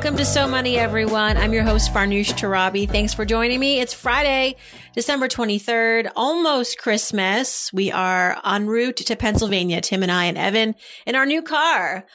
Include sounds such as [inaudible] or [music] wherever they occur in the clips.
Welcome to So Money, everyone. I'm your host, Farnoosh Torabi. Thanks for joining me. It's Friday, December 23rd, almost Christmas. We are en route to Pennsylvania, Tim and I and Evan in our new car.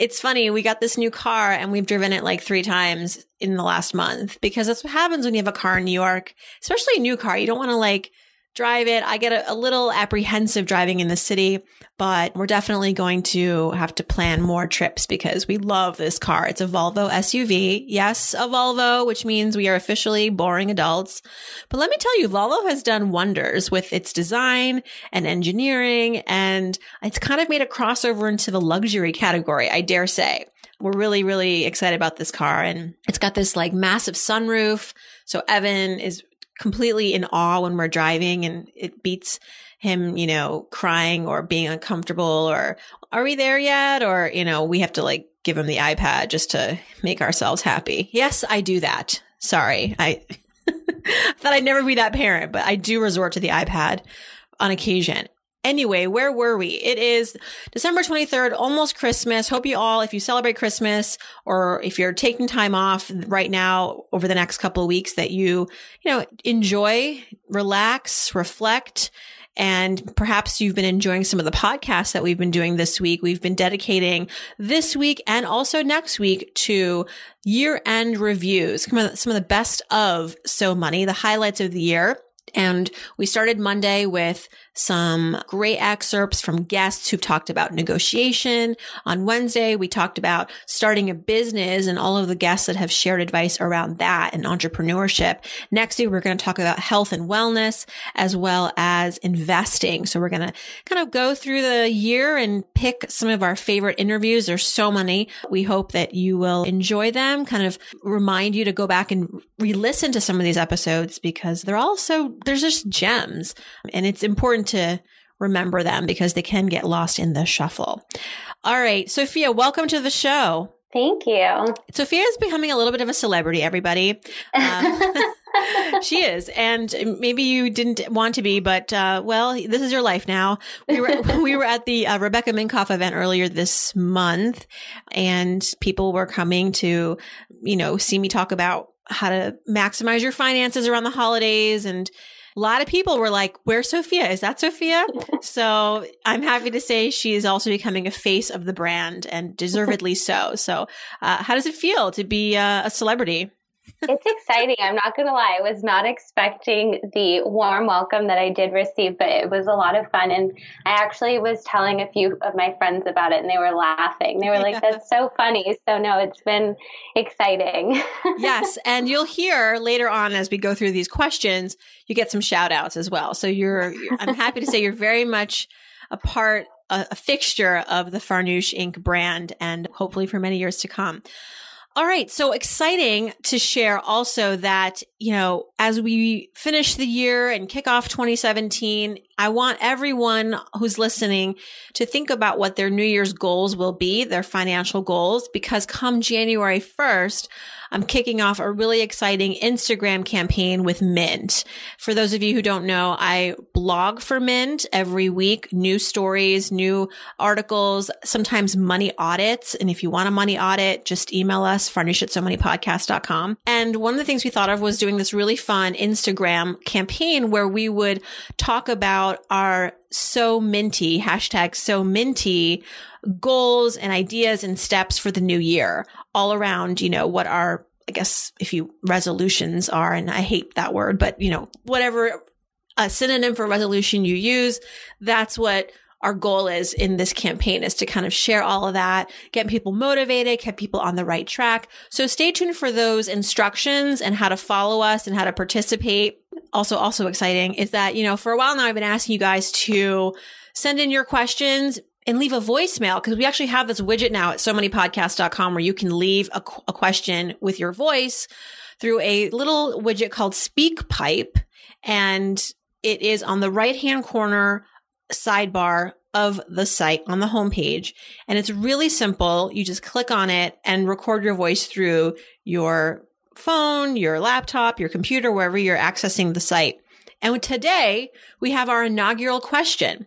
It's funny. We got this new car and we've driven it like three times in the last month because that's what happens when you have a car in New York, especially a new car. You don't want to like drive it. I get a, a, little apprehensive driving in the city, but we're definitely going to have to plan more trips because we love this car. It's a Volvo SUV. Yes, a Volvo, which means we are officially boring adults. But let me tell you, Volvo has done wonders with its design and engineering, and it's kind of made a crossover into the luxury category, I dare say. We're really, really excited about this car and it's got this like massive sunroof. So Evan is completely in awe when we're driving and it beats him, you know, crying or being uncomfortable or are we there yet? Or, you know, we have to like give him the iPad just to make ourselves happy. Yes, I do that. Sorry. I [laughs] thought I'd never be that parent, but I do resort to the iPad on occasion. Anyway, where were we? It is December 23rd, almost Christmas. Hope you all, if you celebrate Christmas or if you're taking time off right now over the next couple of weeks that you, you know, enjoy, relax, reflect, and perhaps you've been enjoying some of the podcasts that we've been doing this week. We've been dedicating this week and also next week to year end reviews, some of the best of So Money, the highlights of the year. And we started Monday with some great excerpts from guests who've talked about negotiation. On Wednesday, we talked about starting a business and all of the guests that have shared advice around that and entrepreneurship. Next week, we're going to talk about health and wellness as well as investing. So we're going to kind of go through the year and pick some of our favorite interviews. There's so many. We hope that you will enjoy them, kind of remind you to go back and re-listen to some of these episodes because they're also, there's just gems and it's important to remember them because they can get lost in the shuffle. All right, Sophia, welcome to the show. Thank you. Sophia is becoming a little bit of a celebrity, everybody. Um, [laughs] [laughs] she is, and maybe you didn't want to be, but uh, well, this is your life now. We were [laughs] we were at the uh, Rebecca Minkoff event earlier this month, and people were coming to, you know, see me talk about how to maximize your finances around the holidays and a lot of people were like, Where's Sophia? Is that Sophia? [laughs] so I'm happy to say she is also becoming a face of the brand and deservedly so. So, uh, how does it feel to be uh, a celebrity? It's exciting. I'm not going to lie. I was not expecting the warm welcome that I did receive, but it was a lot of fun. And I actually was telling a few of my friends about it and they were laughing. They were like, that's [laughs] so funny. So, no, it's been exciting. yes. [laughs] And you'll hear later on as we go through these questions, you get some shout outs as well. So, you're, I'm happy to say you're very much a part, a, a fixture of the Farnoosh Inc. brand and hopefully for many years to come. All right. So exciting to share also that, you know, as we finish the year and kick off 2017, I want everyone who's listening to think about what their New Year's goals will be, their financial goals, because come January 1st, I'm kicking off a really exciting Instagram campaign with Mint. For those of you who don't know, I blog for Mint every week, new stories, new articles, sometimes money audits. And if you want a money audit, just email us, farnoosh at somoneypodcast.com. And one of the things we thought of was doing this really fun Instagram campaign where we would talk about our so minty hashtag so minty goals and ideas and steps for the new year all around, you know, what our, I guess, if you resolutions are, and I hate that word, but you know, whatever a synonym for resolution you use, that's what our goal is in this campaign is to kind of share all of that, get people motivated, get people on the right track. So stay tuned for those instructions and how to follow us and how to participate. Also, also exciting is that, you know, for a while now, I've been asking you guys to send in your questions and leave a voicemail because we actually have this widget now at somoneypodcasts.com where you can leave a, a question with your voice through a little widget called SpeakPipe. And it is on the right hand corner sidebar of the site on the homepage. And it's really simple. You just click on it and record your voice through your phone, your laptop, your computer, wherever you're accessing the site. And today we have our inaugural question.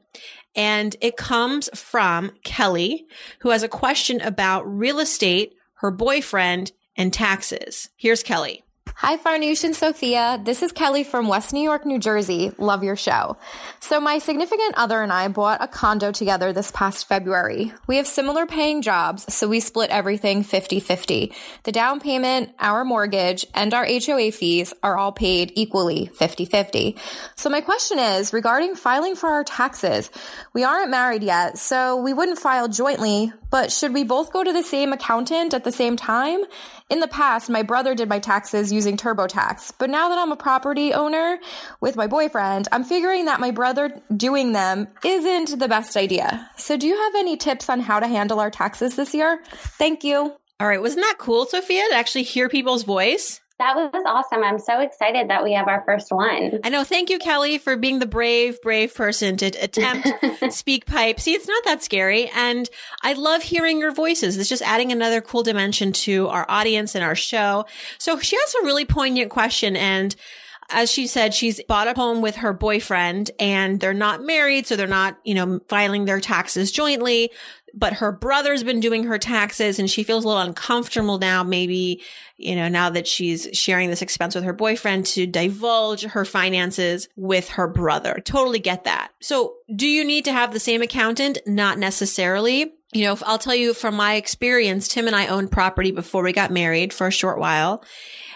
And it comes from Kelly, who has a question about real estate, her boyfriend, and taxes. Here's Kelly. Hi, Farnoosh and Sophia. This is Kelly from West New York, New Jersey. Love your show. So, my significant other and I bought a condo together this past February. We have similar paying jobs, so we split everything 50 50. The down payment, our mortgage, and our HOA fees are all paid equally 50 50. So, my question is regarding filing for our taxes. We aren't married yet, so we wouldn't file jointly, but should we both go to the same accountant at the same time? In the past, my brother did my taxes using TurboTax, but now that I'm a property owner with my boyfriend, I'm figuring that my brother doing them isn't the best idea. So, do you have any tips on how to handle our taxes this year? Thank you. All right, wasn't that cool, Sophia, to actually hear people's voice? That was awesome. I'm so excited that we have our first one. I know. Thank you, Kelly, for being the brave, brave person to attempt [laughs] SpeakPipe. See, it's not that scary. And I love hearing your voices. It's just adding another cool dimension to our audience and our show. So she has a really poignant question and as she said, she's bought a home with her boyfriend and they're not married. So they're not, you know, filing their taxes jointly but her brother's been doing her taxes and she feels a little uncomfortable now, maybe, you know, now that she's sharing this expense with her boyfriend to divulge her finances with her brother. Totally get that. So do you need to have the same accountant? Not necessarily. You know, I'll tell you from my experience, Tim and I owned property before we got married for a short while.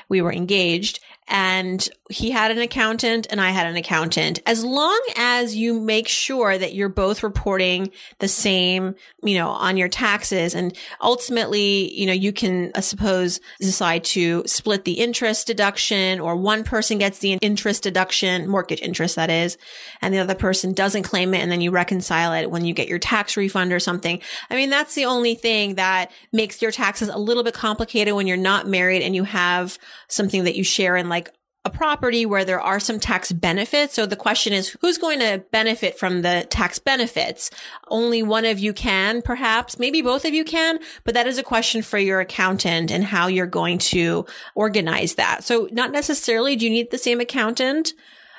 We were engaged and he had an accountant and I had an accountant. As long as you make sure that you're both reporting the same, you know, on your taxes and ultimately, you know, you can, I suppose, decide to split the interest deduction or one person gets the interest deduction, mortgage interest, that is, and the other person doesn't claim it. And then you reconcile it when you get your tax refund or something. I mean, that's the only thing that makes your taxes a little bit complicated when you're not married and you have something that you share in like a property where there are some tax benefits. So the question is, who's going to benefit from the tax benefits? Only one of you can, perhaps, maybe both of you can, but that is a question for your accountant and how you're going to organize that. So not necessarily do you need the same accountant.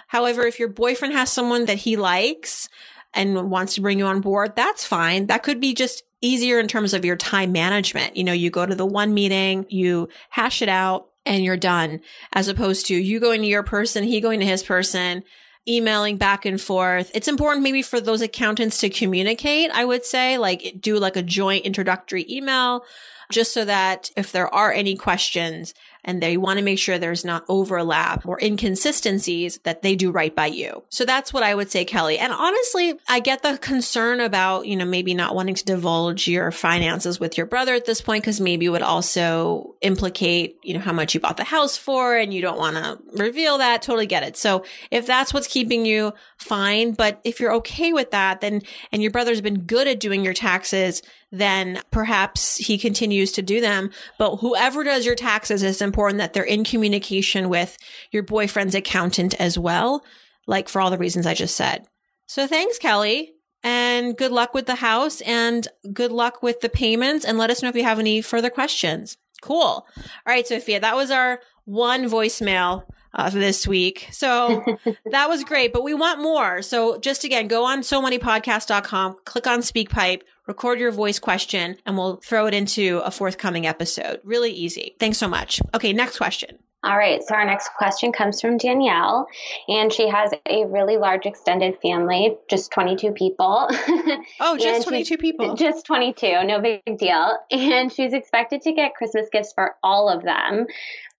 However, if your boyfriend has someone that he likes and wants to bring you on board, that's fine. That could be just easier in terms of your time management. You know, you go to the one meeting, you hash it out and you're done as opposed to you going to your person, he going to his person, emailing back and forth. It's important maybe for those accountants to communicate, I would say, like do like a joint introductory email just so that if there are any questions, and they want to make sure there's not overlap or inconsistencies that they do right by you. So that's what I would say, Kelly. And honestly, I get the concern about, you know, maybe not wanting to divulge your finances with your brother at this point, because maybe it would also implicate, you know, how much you bought the house for and you don't want to reveal that. Totally get it. So if that's what's keeping you fine, but if you're okay with that, then, and your brother's been good at doing your taxes, then perhaps he continues to do them. But whoever does your taxes, it's important that they're in communication with your boyfriend's accountant as well, like for all the reasons I just said. So thanks, Kelly. And good luck with the house and good luck with the payments. And let us know if you have any further questions. Cool. All right, Sophia, that was our one voicemail uh, this week. So [laughs] that was great, but we want more. So just again, go on somoneypodcast.com, click on SpeakPipe, record your voice question, and we'll throw it into a forthcoming episode. Really easy. Thanks so much. Okay, next question. All right, so our next question comes from Danielle, and she has a really large extended family, just 22 people. [laughs] Oh, just 22 people. Just 22, no big deal. And she's expected to get Christmas gifts for all of them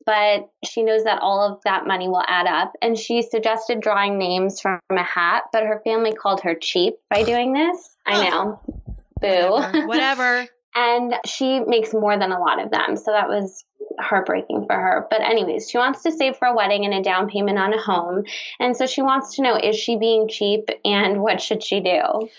but she knows that all of that money will add up. And she suggested drawing names from a hat, but her family called her cheap by doing this. I oh. know. Boo. Whatever. [laughs] Whatever. and she makes more than a lot of them. So that was heartbreaking for her. But, anyways, she wants to save for a wedding and a down payment on a home. And so she wants to know is she being cheap and what should she do?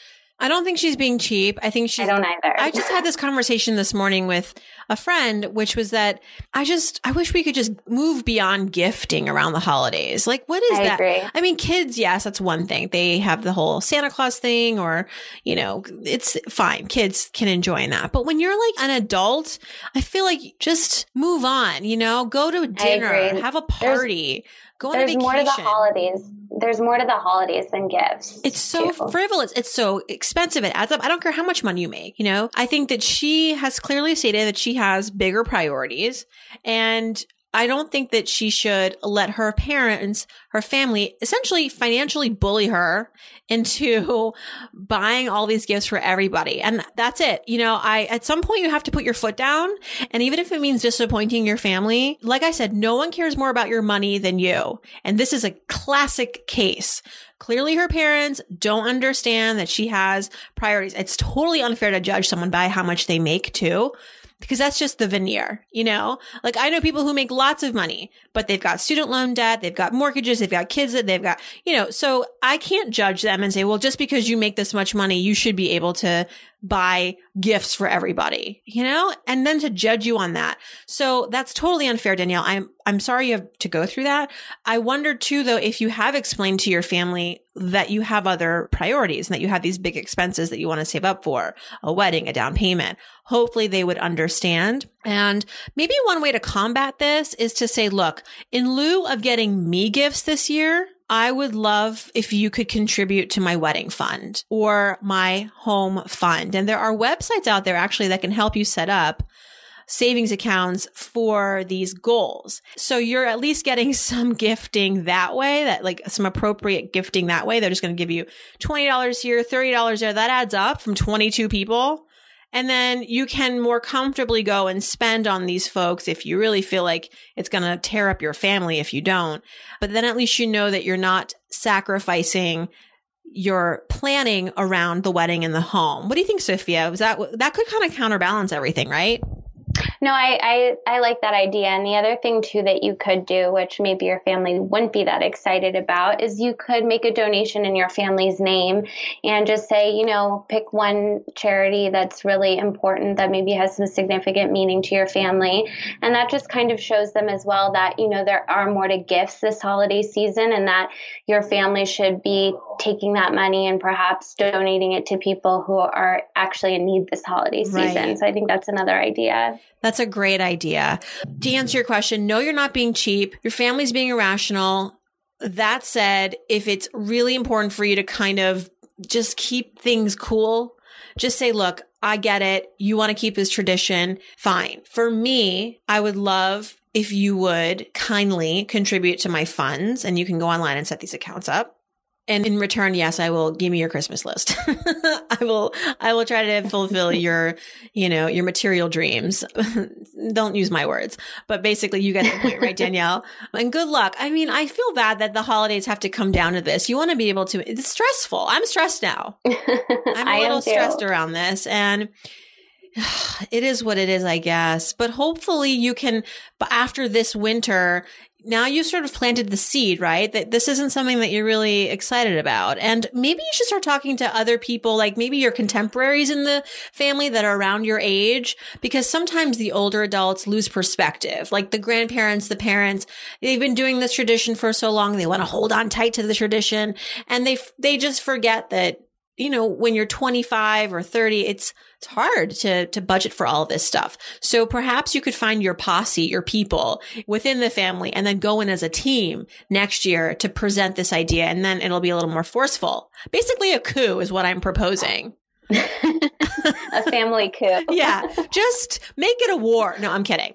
I don't think she's being cheap. I think she's. I don't either. I just had this conversation this morning with a friend, which was that I just, I wish we could just move beyond gifting around the holidays. Like, what is I that? agree. I mean, kids, yes, that's one thing. They have the whole Santa Claus thing, or, you know, it's fine. Kids can enjoy that. But when you're like an adult, I feel like just move on, you know, go to dinner, have a party, go on There's vacation. more to the holidays. There's more to the holidays than gifts. It's so too. frivolous. It's so expensive. It adds up. I don't care how much money you make. You know, I think that she has clearly stated that she has bigger priorities. And I don't think that she should let her parents, her family, essentially financially bully her into [laughs] buying all these gifts for everybody. And that's it. You know, I, at some point you have to put your foot down. And even if it means disappointing your family, like I said, no one cares more about your money than you. And this is a classic case. Clearly her parents don't understand that she has priorities. It's totally unfair to judge someone by how much they make too because that's just the veneer, you know? Like I know people who make lots of money, but they've got student loan debt, they've got mortgages, they've got kids that they've got, you know, so I can't judge them and say, well, just because you make this much money, you should be able to buy gifts for everybody, you know? And then to judge you on that. So that's totally unfair, Danielle. I'm, I'm sorry you have to go through that. I wonder too, though, if you have explained to your family that you have other priorities and that you have these big expenses that you want to save up for, a wedding, a down payment. Hopefully they would understand. And maybe one way to combat this is to say, look, in lieu of getting me gifts this year, I would love if you could contribute to my wedding fund or my home fund. And there are websites out there actually that can help you set up savings accounts for these goals. So you're at least getting [laughs] some gifting that way, that like some appropriate gifting that way. They're just going to give you $20 here, $30 there. That adds up from 22 people. And then you can more comfortably go and spend on these folks if you really feel like it's going to tear up your family if you don't. But then at least you know that you're not sacrificing your planning around the wedding and the home. What do you think, Sophia? Was that that could kind of counterbalance everything, right? No, I, I, I like that idea. And the other thing too that you could do, which maybe your family wouldn't be that excited about, is you could make a donation in your family's name and just say, you know, pick one charity that's really important that maybe has some significant meaning to your family. And that just kind of shows them as well that, you know, there are more to gifts this holiday season and that your family should be taking that money and perhaps donating it to people who are actually in need this holiday Right. season. So I think that's another idea. That's a great idea. To answer your question, no, you're not being cheap. Your family's being irrational. That said, if it's really important for you to kind of just keep things cool, just say, look, I get it. You want to keep this tradition. Fine. For me, I would love if you would kindly contribute to my funds and you can go online and set these accounts up. And in return, yes, I will give me your Christmas list. [laughs] I will, I will try to fulfill [laughs] your, you know, your material dreams. [laughs] Don't use my words, but basically you get the point, right, Danielle? And good luck. I mean, I feel bad that the holidays have to come down to this. You want to be able to, it's stressful. I'm stressed now. I'm a little stressed around this and [sighs] it is what it is, I guess. But hopefully you can, but after this winter, now you've sort of planted the seed, right? That this isn't something that you're really excited about. And maybe you should start talking to other people, like maybe your contemporaries in the family that are around your age, because sometimes the older adults lose perspective. Like the grandparents, the parents, they've been doing this tradition for so long. They want to hold on tight to the tradition and they, they just forget that you know, when you're 25 or 30, it's, it's hard to, to budget for all of this stuff. So perhaps you could find your posse, your people within the family and then go in as a team next year to present this idea. And then it'll be a little more forceful. Basically a coup is what I'm proposing. [laughs] a family coup. [laughs] Yeah. Just make it a war. No, I'm kidding.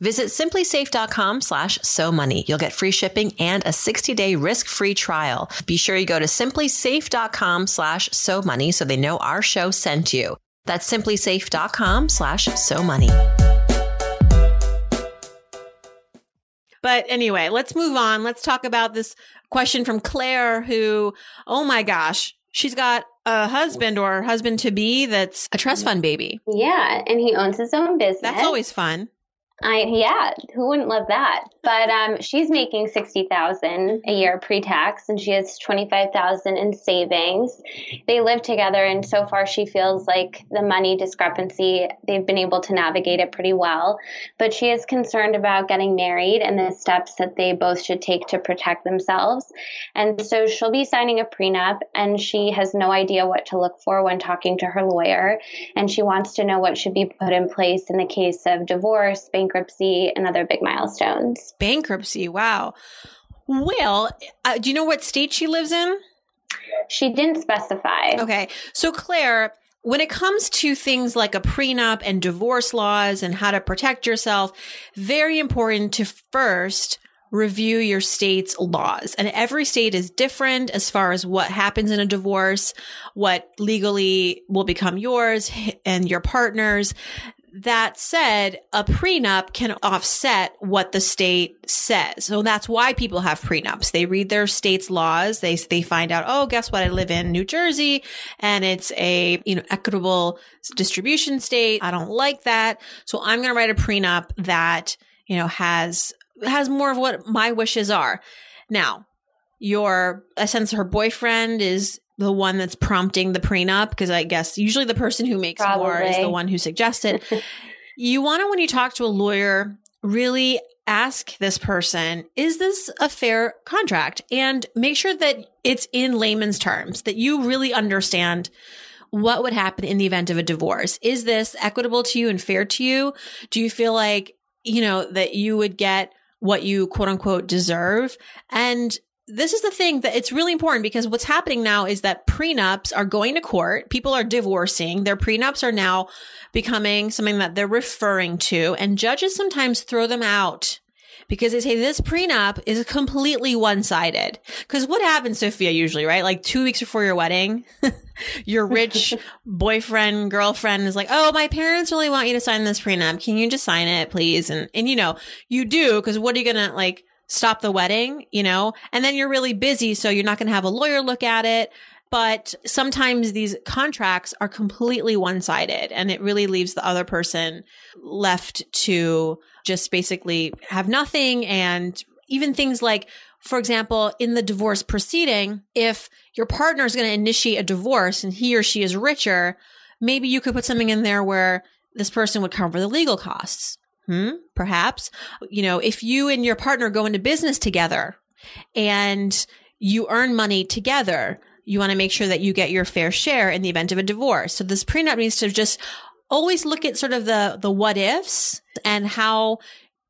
Visit simplisafe.com slash so money. You'll get free shipping and a 60 day risk free trial. Be sure you go to simplisafe.com slash so money so they know our show sent you. That's simplisafe.com slash so money. But anyway, let's move on. Let's talk about this question from Claire, who, oh my gosh, she's got a husband or husband to be that's a trust fund baby. Yeah, and he owns his own business. That's always fun. I yeah, who wouldn't love that? But um, she's making sixty thousand a year pre-tax, and she has twenty five thousand in savings. They live together, and so far she feels like the money discrepancy they've been able to navigate it pretty well. But she is concerned about getting married and the steps that they both should take to protect themselves. And so she'll be signing a prenup, and she has no idea what to look for when talking to her lawyer, and she wants to know what should be put in place in the case of divorce, bankruptcy, and other big milestones. Bankruptcy, wow. Well, uh, do you know what state she lives in? She didn't specify. Okay. So, Claire, when it comes to things like a prenup and divorce laws and how to protect yourself, very important to first review your state's laws. And every state is different as far as what happens in a divorce, what legally will become yours and your partner's. That said, a prenup can offset what the state says. So that's why people have prenups. They read their state's laws. They, they find out, oh, guess what? I live in New Jersey and it's a, you know, equitable distribution state. I don't like that. So I'm going to write a prenup that, you know, has, has more of what my wishes are. Now, your, I sense her boyfriend is the one that's prompting the prenup because I guess usually the person who makes Probably. more is the one who suggested. [laughs] you want to, when you talk to a lawyer, really ask this person, is this a fair contract? And make sure that it's in layman's terms, that you really understand what would happen in the event of a divorce. Is this equitable to you and fair to you? Do you feel like, you know, that you would get what you quote unquote deserve? And this is the thing that it's really important because what's happening now is that prenups are going to court. People are divorcing. Their prenups are now becoming something that they're referring to and judges sometimes throw them out because they say this prenup is completely one-sided. Cause what happens, Sophia, usually, right? Like two weeks before your wedding, [laughs] your rich [laughs] boyfriend, girlfriend is like, Oh, my parents really want you to sign this prenup. Can you just sign it, please? And, and you know, you do. Cause what are you going to like, stop the wedding, you know, and then you're really busy. So you're not going to have a lawyer look at it. But sometimes these contracts are completely one sided and it really leaves the other person left to just basically have nothing. And even things like, for example, in the divorce proceeding, if your partner is going to initiate a divorce and he or she is richer, maybe you could put something in there where this person would cover the legal costs. Hmm, perhaps, you know, if you and your partner go into business together and you earn money together, you want to make sure that you get your fair share in the event of a divorce. So this prenup needs to just always look at sort of the, the what ifs and how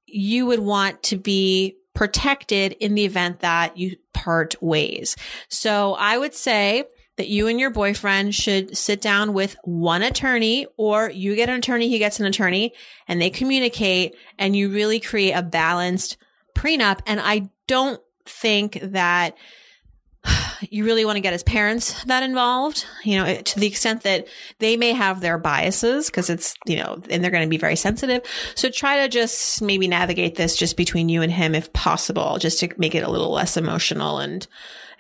you would want to be protected in the event that you part ways. So I would say that you and your boyfriend should sit down with one attorney or you get an attorney, he gets an attorney and they communicate and you really create a balanced prenup. And I don't think that [sighs] you really want to get his parents that involved, you know, to the extent that they may have their biases because it's, you know, and they're going to be very sensitive. So try to just maybe navigate this just between you and him if possible, just to make it a little less emotional and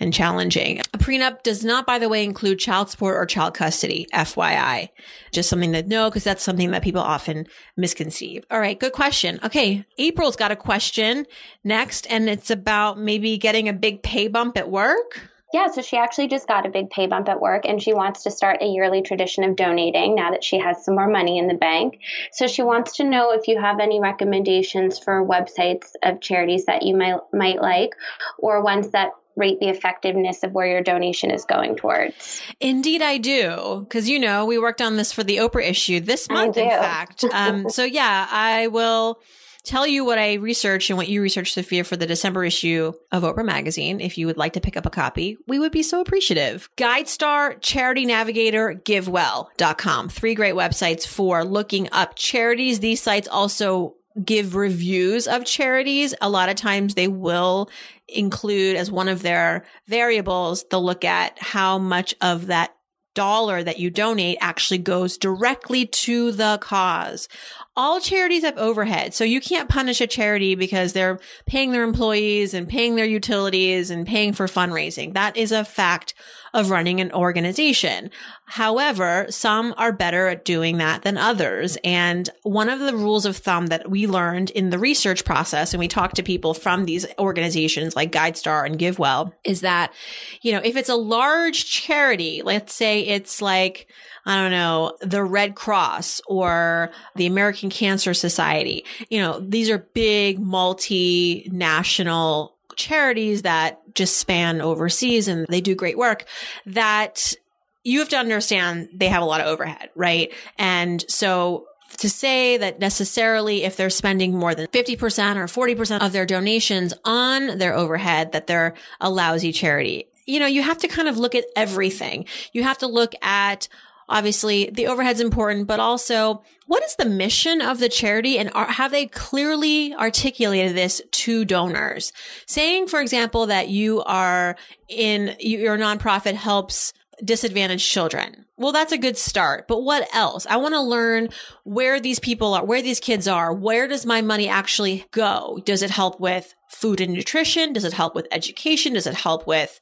and challenging. A prenup does not, by the way, include child support or child custody, FYI. Just something to know because that's something that people often misconceive. All right, good question. Okay, April's got a question next, and it's about maybe getting a big pay bump at work. Yeah, so she actually just got a big pay bump at work and she wants to start a yearly tradition of donating now that she has some more money in the bank. So she wants to know if you have any recommendations for websites of charities that you might might like or ones that rate the effectiveness of where your donation is going towards. Indeed, I do. Because, you know, we worked on this for the Oprah issue this month, in fact. Um, so, yeah, I will tell you what I researched and what you researched, Sophia, for the December issue of Oprah Magazine. If you would like to pick up a copy, we would be so appreciative. GuideStar, Charity Navigator, GiveWell.com. Three great websites for looking up charities. These sites also give reviews of charities. A lot of times they will include as one of their variables, they'll look at how much of that dollar that you donate actually goes directly to the cause all charities have overhead. So you can't punish a charity because they're paying their employees and paying their utilities and paying for fundraising. That is a fact of running an organization. However, some are better at doing that than others. And one of the rules of thumb that we learned in the research process, and we talked to people from these organizations like GuideStar and GiveWell, is that, you know, if it's a large charity, let's say it's like, I don't know, the Red Cross or the American Cancer Society. You know, these are big multinational charities that just span overseas and they do great work that you have to understand they have a lot of overhead, right? And so to say that necessarily if they're spending more than 50% or 40% of their donations on their overhead, that they're a lousy charity. You know, you have to kind of look at everything. You have to look at obviously the overhead's important, but also what is the mission of the charity and are, have they clearly articulated this to donors? Saying, for example, that you are in your nonprofit helps disadvantaged children. Well, that's a good start, but what else? I want to learn where these people are, where these kids are. Where does my money actually go? Does it help with food and nutrition? Does it help with education? Does it help with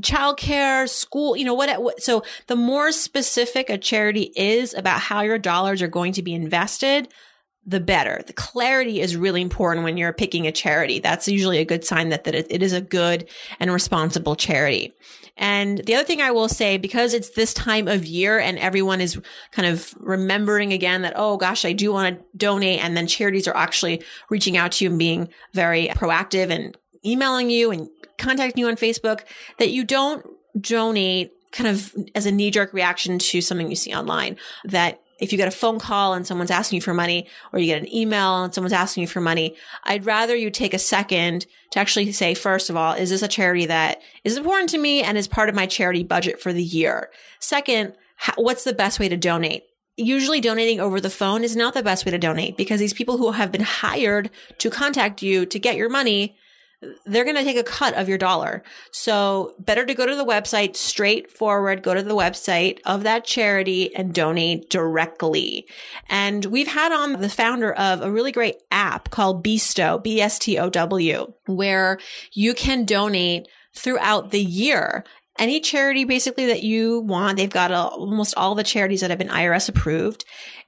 childcare, school, you know, what, so the more specific a charity is about how your dollars are going to be invested, the better. The clarity is really important when you're picking a charity. That's usually a good sign that, that it, it is a good and responsible charity. And the other thing I will say, because it's this time of year and everyone is kind of remembering again that, oh gosh, I do want to donate. And then charities are actually reaching out to you and being very proactive and emailing you and contacting you on Facebook that you don't donate kind of as a knee jerk reaction to something you see online that if you get a phone call and someone's asking you for money or you get an email and someone's asking you for money, I'd rather you take a second to actually say, first of all, is this a charity that is important to me and is part of my charity budget for the year? Second, what's the best way to donate? Usually donating over the phone is not the best way to donate because these people who have been hired to contact you to get your money they're going to take a cut of your dollar. So better to go to the website straightforward, go to the website of that charity and donate directly. And we've had on the founder of a really great app called Bstow, B-S-T-O-W, where you can donate throughout the year any charity basically that you want. They've got a, almost all the charities that have been IRS approved.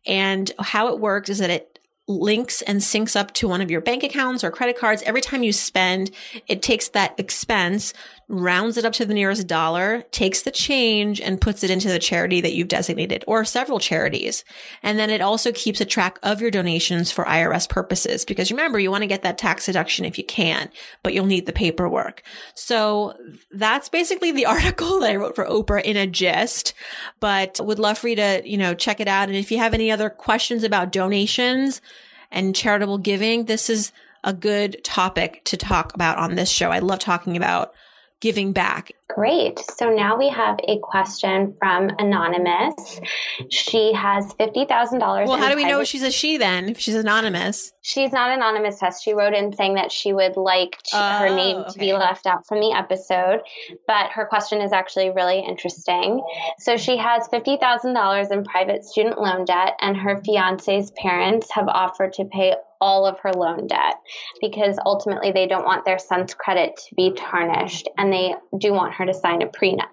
And how it works is that it links and syncs up to one of your bank accounts or credit cards. Every time you spend, it takes that expense, rounds it up to the nearest dollar, takes the change and puts it into the charity that you've designated or several charities. And then it also keeps a track of your donations for IRS purposes because remember, you want to get that tax deduction if you can, but you'll need the paperwork. So that's basically the [laughs] article that I wrote for Oprah in a gist, but would love for you to, you know, check it out. And if you have any other questions about donations, and charitable giving, this is a good topic to talk about on this show. I love talking about giving back. Great. So now we have a question from Anonymous. She has $50,000. Well, how do we know she's a she then if she's anonymous? She's not anonymous. Tess. She wrote in saying that she would like to, oh, her name okay. to be left out from the episode, but her question is actually really interesting. So she has $50,000 in private student loan debt, and her fiance's parents have offered to pay all of her loan debt because ultimately they don't want their son's credit to be tarnished and they do want her to sign a prenup.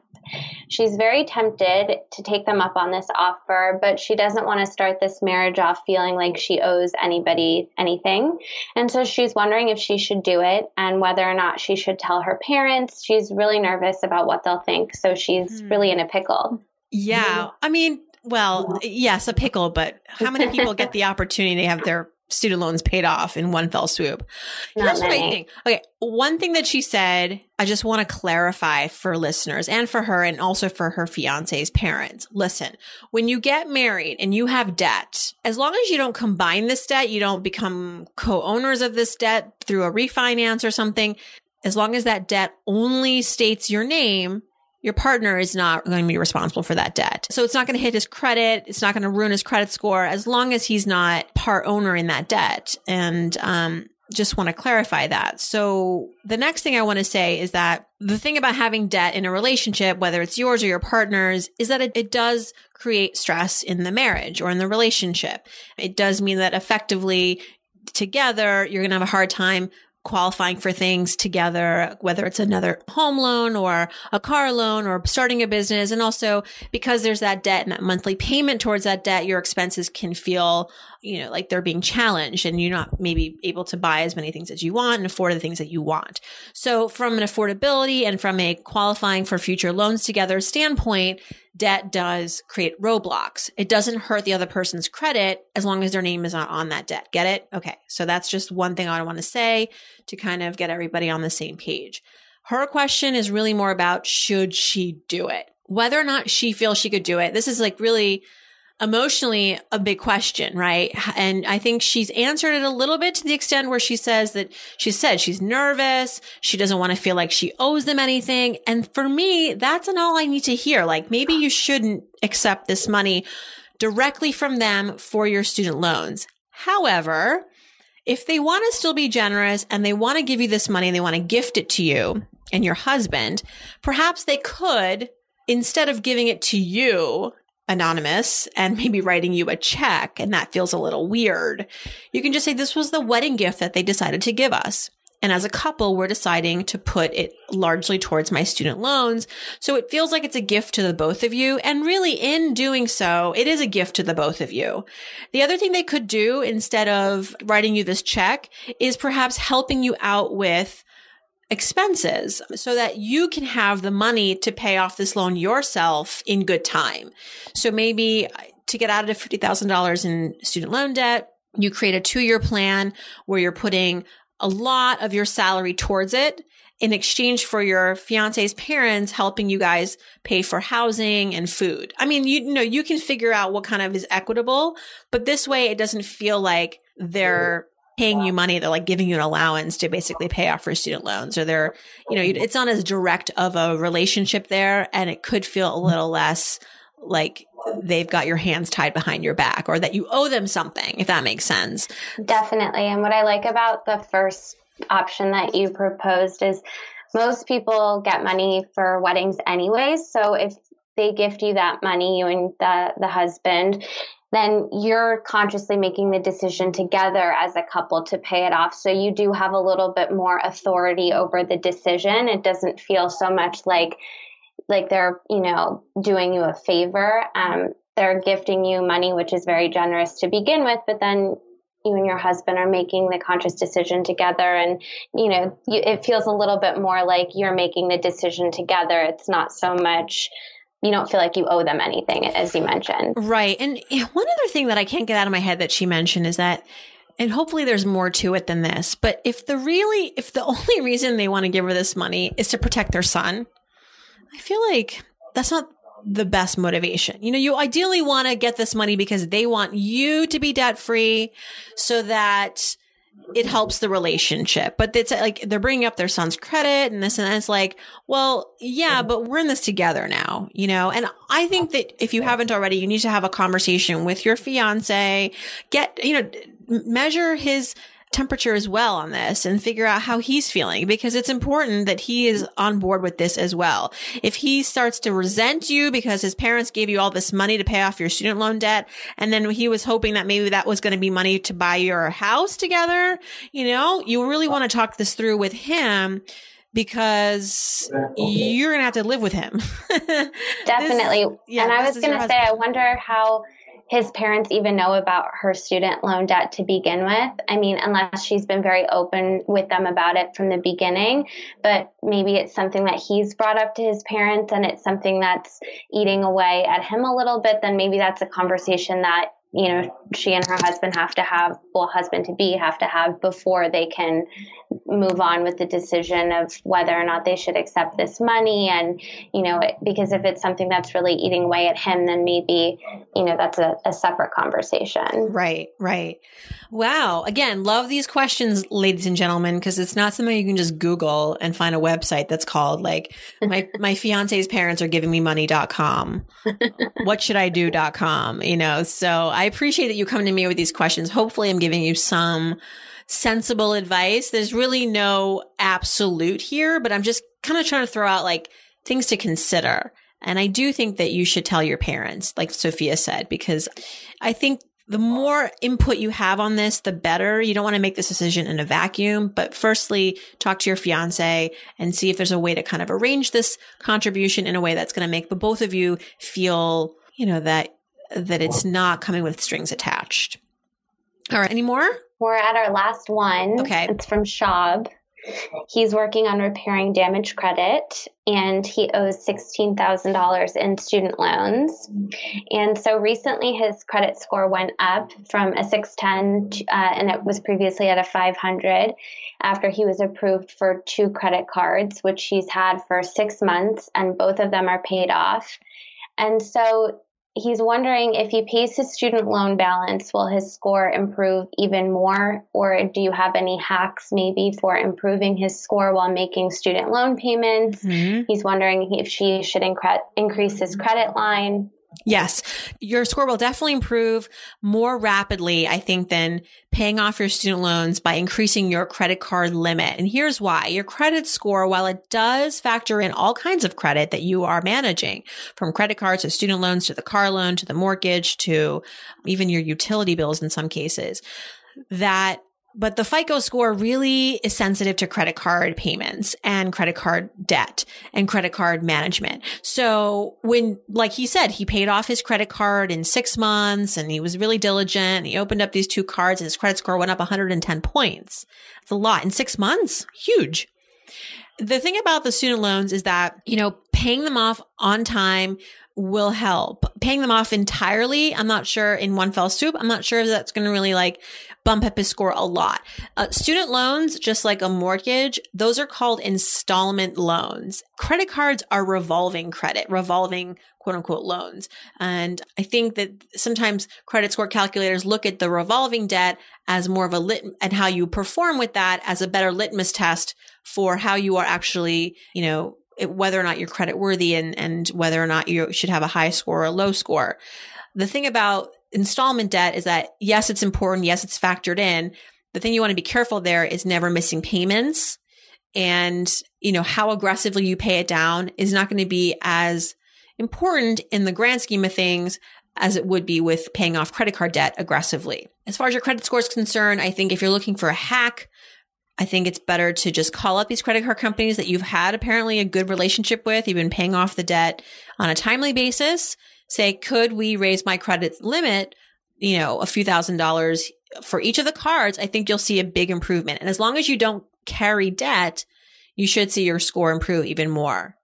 She's very tempted to take them up on this offer, but she doesn't want to start this marriage off feeling like she owes anybody anything. And so she's wondering if she should do it and whether or not she should tell her parents. She's really nervous about what they'll think. So she's hmm. really in a pickle. Yeah. I mean, well, yes, a pickle, but how many people get [laughs] the opportunity to have their student loans paid off in one fell swoop. Not Here's what I think. Okay, one thing that she said, I just want to clarify for listeners and for her and also for her fiance's parents. Listen, when you get married and you have debt, as long as you don't combine this debt, you don't become co-owners of this debt through a refinance or something, as long as that debt only states your name, your partner is not going to be responsible for that debt. So it's not going to hit his credit. It's not going to ruin his credit score as long as he's not part owner in that debt. And, um, just want to clarify that. So the next thing I want to say is that the thing about having debt in a relationship, whether it's yours or your partner's, is that it, it does create stress in the marriage or in the relationship. It does mean that effectively together, you're going to have a hard time qualifying for things together, whether it's another home loan or a car loan or starting a business. And also because there's that debt and that monthly payment towards that debt, your expenses can feel, you know, like they're being challenged and you're not maybe able to buy as many things as you want and afford the things that you want. So from an affordability and from a qualifying for future loans together standpoint, debt does create roadblocks. It doesn't hurt the other person's credit as long as their name is not on that debt. Get it? Okay. So that's just one thing I want to say to kind of get everybody on the same page. Her question is really more about should she do it? Whether or not she feels she could do it. This is like really emotionally a big question, right? And I think she's answered it a little bit to the extent where she says that she said she's nervous. She doesn't want to feel like she owes them anything. And for me, that's an all I need to hear. Like maybe you shouldn't accept this money directly from them for your student loans. However, if they want to still be generous and they want to give you this money and they want to gift it to you and your husband, perhaps they could, instead of giving it to you anonymous and maybe writing you a check and that feels a little weird. You can just say this was the wedding gift that they decided to give us. And as a couple, we're deciding to put it largely towards my student loans. So it feels like it's a gift to the both of you. And really in doing so, it is a gift to the both of you. The other thing they could do instead of writing you this check is perhaps helping you out with expenses so that you can have the money to pay off this loan yourself in good time. So maybe uh, to get out of $50,000 in student loan debt, you create a two year plan where you're putting a lot of your salary towards it in exchange for your fiance's parents helping you guys pay for housing and food. I mean, you, know, you can figure out what kind of is equitable, but this way it doesn't feel like they're paying you money. They're like giving you an allowance to basically pay off your student loans or they're, you know, it's not as direct of a relationship there. And it could feel a little less like they've got your hands tied behind your back or that you owe them something, if that makes sense. Definitely. And what I like about the first option that you proposed is most people get money for weddings anyways. So if they gift you that money, you and the, the husband, then you're consciously making the decision together as a couple to pay it off. So you do have a little bit more authority over the decision. It doesn't feel so much like like they're, you know, doing you a favor. Um, they're gifting you money, which is very generous to begin with, but then you and your husband are making the conscious decision together and you know you, it feels a little bit more like you're making the decision together it's not so much you don't feel like you owe them anything as you mentioned right and eh, one other thing that i can't get out of my head that she mentioned is that and hopefully there's more to it than this but if the really if the [laughs] only reason they want to give her this money is to protect their son i feel like that's not the best motivation. You know, you ideally want to get this money because they want you to be debt free so that it helps the relationship. But it's like they're bringing up their son's credit and this and that. It's like, well, yeah, but we're in this together now, you know? And I think that if you haven't already, you need to have a conversation with your fiance, get, you know, measure his temperature as well on this and figure out how he's feeling because it's important that he is on board with this as well. If he starts to resent you because his parents gave you all this money to pay off your student loan debt and then he was hoping that maybe that was going to be money to buy your house together, you know, you really want to talk this through with him because you're going to have to live with him. [laughs] Definitely. This, yeah, and I was going to say, I wonder how his parents even know about her student loan debt to begin with. I mean, unless she's been very open with them about it from the beginning, but maybe it's something that he's brought up to his parents and it's something that's eating away at him a little bit, then maybe that's a conversation that you know, she and her husband have to have, well, husband to be have to have before they can move on with the decision of whether or not they should accept this money. And, you know, because if it's something that's really eating away at him, then maybe, you know, that's a, a separate conversation. Right, right. Wow. Again, love these questions, ladies and gentlemen, because it's not something you can just Google and find a website that's called like my, [laughs] my fiance's parents are giving me money.com. what should I do.com, you know? So I appreciate that you come to me with these questions. Hopefully I'm giving you some sensible advice. There's really no absolute here, but I'm just kind of trying to throw out like things to consider. And I do think that you should tell your parents, like Sophia said, because I think the more input you have on this, the better. You don't want to make this decision in a vacuum, but firstly, talk to your fiance and see if there's a way to kind of arrange this contribution in a way that's going to make the both of you feel, you know, that, that it's not coming with strings attached. All right. Any more? We're at our last one. Okay. It's from Shab. He's working on repairing damaged credit and he owes $16,000 in student loans. And so recently his credit score went up from a 610 uh, and it was previously at a 500 after he was approved for two credit cards, which he's had for six months and both of them are paid off. And so he's wondering if he pays his student loan balance, will his score improve even more? Or do you have any hacks maybe for improving his score while making student loan payments? Mm-hmm. He's wondering if she should incre- increase his credit line. Yes, your score will definitely improve more rapidly, I think, than paying off your student loans by increasing your credit card limit. And here's why. Your credit score, while it does factor in all kinds of credit that you are managing, from credit cards to student loans to the car loan to the mortgage to even your utility bills in some cases, that but the FICO score really is sensitive to credit card payments and credit card debt and credit card management. So when, like he said, he paid off his credit card in six months and he was really diligent. He opened up these two cards and his credit score went up 110 points. That's a lot in six months. Huge. The thing about the student loans is that, you know, paying them off on time will help. Paying them off entirely, I'm not sure in one fell swoop. I'm not sure if that's going to really like bump up his score a lot. Uh, student loans, just like a mortgage, those are called installment loans. Credit cards are revolving credit, revolving quote unquote loans. And I think that sometimes credit score calculators look at the revolving debt as more of a lit and how you perform with that as a better litmus test for how you are actually, you know, whether or not you're credit worthy and, and whether or not you should have a high score or a low score. The thing about installment debt is that yes, it's important. Yes, it's factored in. The thing you want to be careful there is never missing payments and, you know, how aggressively you pay it down is not going to be as important in the grand scheme of things as it would be with paying off credit card debt aggressively. As far as your credit score is concerned, I think if you're looking for a hack, I think it's better to just call up these credit card companies that you've had apparently a good relationship with. You've been paying off the debt on a timely basis. Say, could we raise my credit limit, you know, a few thousand dollars for each of the cards? I think you'll see a big improvement. And as long as you don't carry debt, you should see your score improve even more.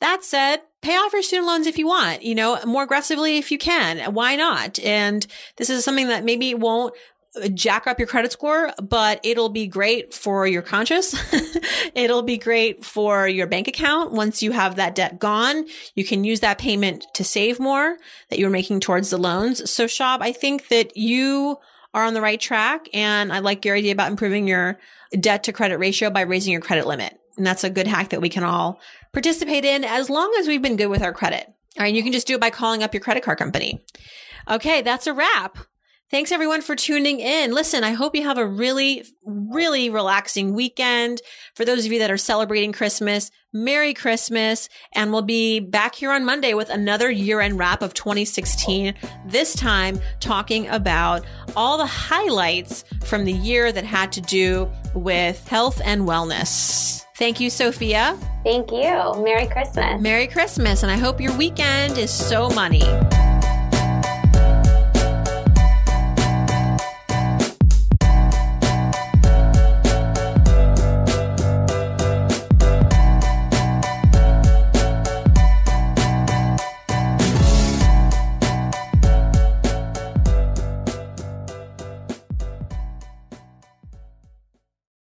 That said, pay off your student loans if you want, you know, more aggressively if you can. Why not? And this is something that maybe won't jack up your credit score, but it'll be great for your conscience. [laughs] it'll be great for your bank account. Once you have that debt gone, you can use that payment to save more that you're making towards the loans. So Shab, I think that you are on the right track. And I like your idea about improving your debt to credit ratio by raising your credit limit. And that's a good hack that we can all participate in as long as we've been good with our credit. All right. You can just do it by calling up your credit card company. Okay. That's a wrap. Thanks everyone for tuning in. Listen, I hope you have a really, really relaxing weekend. For those of you that are celebrating Christmas, Merry Christmas. And we'll be back here on Monday with another year end wrap of 2016. This time talking about all the highlights from the year that had to do with health and wellness. Thank you, Sophia. Thank you. Merry Christmas. Merry Christmas. And I hope your weekend is so money.